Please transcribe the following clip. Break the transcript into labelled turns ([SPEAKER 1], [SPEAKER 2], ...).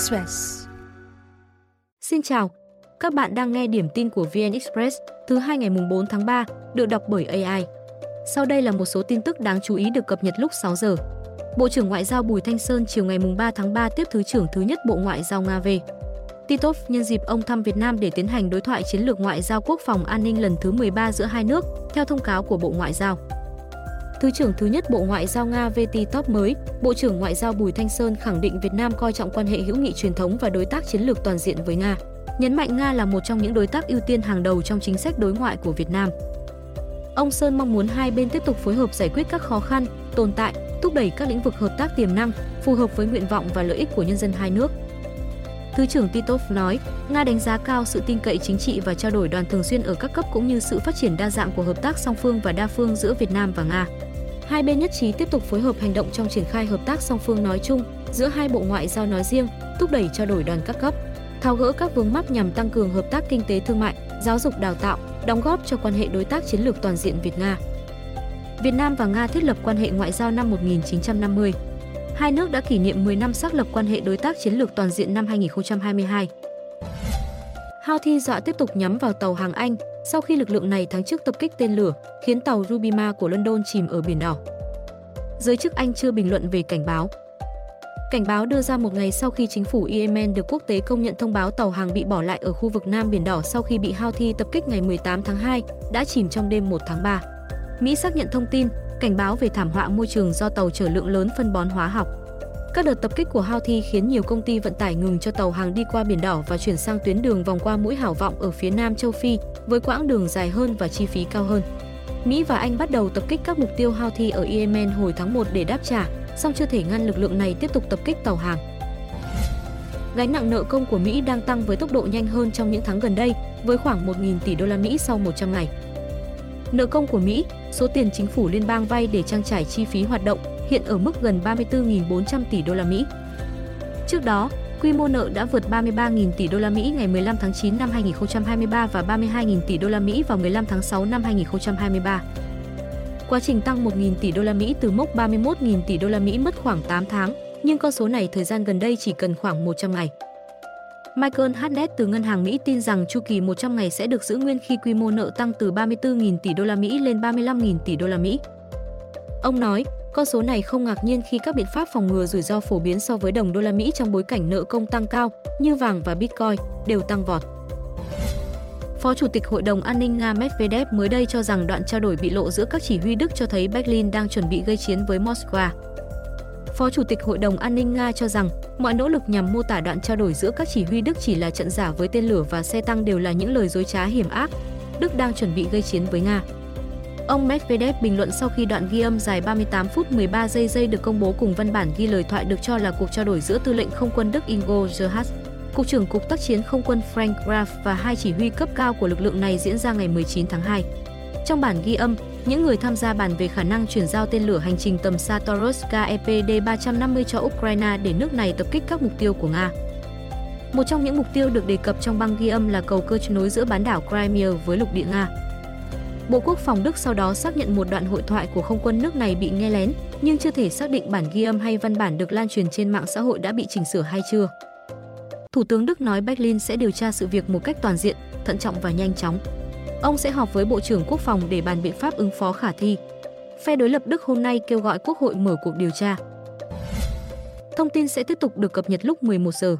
[SPEAKER 1] Express.
[SPEAKER 2] Xin chào, các bạn đang nghe điểm tin của VN Express thứ hai ngày mùng 4 tháng 3, được đọc bởi AI. Sau đây là một số tin tức đáng chú ý được cập nhật lúc 6 giờ. Bộ trưởng Ngoại giao Bùi Thanh Sơn chiều ngày mùng 3 tháng 3 tiếp Thứ trưởng thứ nhất Bộ Ngoại giao Nga về. Titov nhân dịp ông thăm Việt Nam để tiến hành đối thoại chiến lược ngoại giao quốc phòng an ninh lần thứ 13 giữa hai nước, theo thông cáo của Bộ Ngoại giao. Thứ trưởng thứ nhất Bộ Ngoại giao Nga VT Top mới, Bộ trưởng Ngoại giao Bùi Thanh Sơn khẳng định Việt Nam coi trọng quan hệ hữu nghị truyền thống và đối tác chiến lược toàn diện với Nga, nhấn mạnh Nga là một trong những đối tác ưu tiên hàng đầu trong chính sách đối ngoại của Việt Nam. Ông Sơn mong muốn hai bên tiếp tục phối hợp giải quyết các khó khăn, tồn tại, thúc đẩy các lĩnh vực hợp tác tiềm năng, phù hợp với nguyện vọng và lợi ích của nhân dân hai nước. Thứ trưởng Titov nói, Nga đánh giá cao sự tin cậy chính trị và trao đổi đoàn thường xuyên ở các cấp cũng như sự phát triển đa dạng của hợp tác song phương và đa phương giữa Việt Nam và Nga. Hai bên nhất trí tiếp tục phối hợp hành động trong triển khai hợp tác song phương nói chung, giữa hai bộ ngoại giao nói riêng, thúc đẩy trao đổi đoàn các cấp, tháo gỡ các vướng mắc nhằm tăng cường hợp tác kinh tế thương mại, giáo dục đào tạo, đóng góp cho quan hệ đối tác chiến lược toàn diện Việt Nga. Việt Nam và Nga thiết lập quan hệ ngoại giao năm 1950. Hai nước đã kỷ niệm 10 năm xác lập quan hệ đối tác chiến lược toàn diện năm 2022. Houthi dọa dạ tiếp tục nhắm vào tàu hàng Anh sau khi lực lượng này tháng trước tập kích tên lửa, khiến tàu Rubima của London chìm ở Biển Đỏ. Giới chức Anh chưa bình luận về cảnh báo. Cảnh báo đưa ra một ngày sau khi chính phủ Yemen được quốc tế công nhận thông báo tàu hàng bị bỏ lại ở khu vực Nam Biển Đỏ sau khi bị Houthi tập kích ngày 18 tháng 2, đã chìm trong đêm 1 tháng 3. Mỹ xác nhận thông tin, cảnh báo về thảm họa môi trường do tàu chở lượng lớn phân bón hóa học. Các đợt tập kích của Houthi khiến nhiều công ty vận tải ngừng cho tàu hàng đi qua Biển Đỏ và chuyển sang tuyến đường vòng qua mũi Hảo Vọng ở phía Nam châu Phi, với quãng đường dài hơn và chi phí cao hơn. Mỹ và Anh bắt đầu tập kích các mục tiêu Houthi ở Yemen hồi tháng 1 để đáp trả, song chưa thể ngăn lực lượng này tiếp tục tập kích tàu hàng. Gánh nặng nợ công của Mỹ đang tăng với tốc độ nhanh hơn trong những tháng gần đây, với khoảng 1.000 tỷ đô la Mỹ sau 100 ngày. Nợ công của Mỹ, số tiền chính phủ liên bang vay để trang trải chi phí hoạt động, hiện ở mức gần 34.400 tỷ đô la Mỹ. Trước đó, quy mô nợ đã vượt 33.000 tỷ đô la Mỹ ngày 15 tháng 9 năm 2023 và 32.000 tỷ đô la Mỹ vào 15 tháng 6 năm 2023. Quá trình tăng 1.000 tỷ đô la Mỹ từ mốc 31.000 tỷ đô la Mỹ mất khoảng 8 tháng, nhưng con số này thời gian gần đây chỉ cần khoảng 100 ngày. Michael Haddad từ ngân hàng Mỹ tin rằng chu kỳ 100 ngày sẽ được giữ nguyên khi quy mô nợ tăng từ 34.000 tỷ đô la Mỹ lên 35.000 tỷ đô la Mỹ. Ông nói, con số này không ngạc nhiên khi các biện pháp phòng ngừa rủi ro phổ biến so với đồng đô la Mỹ trong bối cảnh nợ công tăng cao như vàng và Bitcoin đều tăng vọt. Phó Chủ tịch Hội đồng An ninh Nga Medvedev mới đây cho rằng đoạn trao đổi bị lộ giữa các chỉ huy Đức cho thấy Berlin đang chuẩn bị gây chiến với Moscow. Phó Chủ tịch Hội đồng An ninh Nga cho rằng mọi nỗ lực nhằm mô tả đoạn trao đổi giữa các chỉ huy Đức chỉ là trận giả với tên lửa và xe tăng đều là những lời dối trá hiểm ác. Đức đang chuẩn bị gây chiến với Nga. Ông Medvedev bình luận sau khi đoạn ghi âm dài 38 phút 13 giây giây được công bố cùng văn bản ghi lời thoại được cho là cuộc trao đổi giữa tư lệnh không quân Đức Ingo Gerhard, Cục trưởng Cục tác chiến không quân Frank Graf và hai chỉ huy cấp cao của lực lượng này diễn ra ngày 19 tháng 2. Trong bản ghi âm, những người tham gia bàn về khả năng chuyển giao tên lửa hành trình tầm xa Taurus KEPD-350 cho Ukraine để nước này tập kích các mục tiêu của Nga. Một trong những mục tiêu được đề cập trong băng ghi âm là cầu cơ nối giữa bán đảo Crimea với lục địa Nga. Bộ Quốc phòng Đức sau đó xác nhận một đoạn hội thoại của không quân nước này bị nghe lén, nhưng chưa thể xác định bản ghi âm hay văn bản được lan truyền trên mạng xã hội đã bị chỉnh sửa hay chưa. Thủ tướng Đức nói Berlin sẽ điều tra sự việc một cách toàn diện, thận trọng và nhanh chóng. Ông sẽ họp với Bộ trưởng Quốc phòng để bàn biện pháp ứng phó khả thi. Phe đối lập Đức hôm nay kêu gọi Quốc hội mở cuộc điều tra. Thông tin sẽ tiếp tục được cập nhật lúc 11 giờ.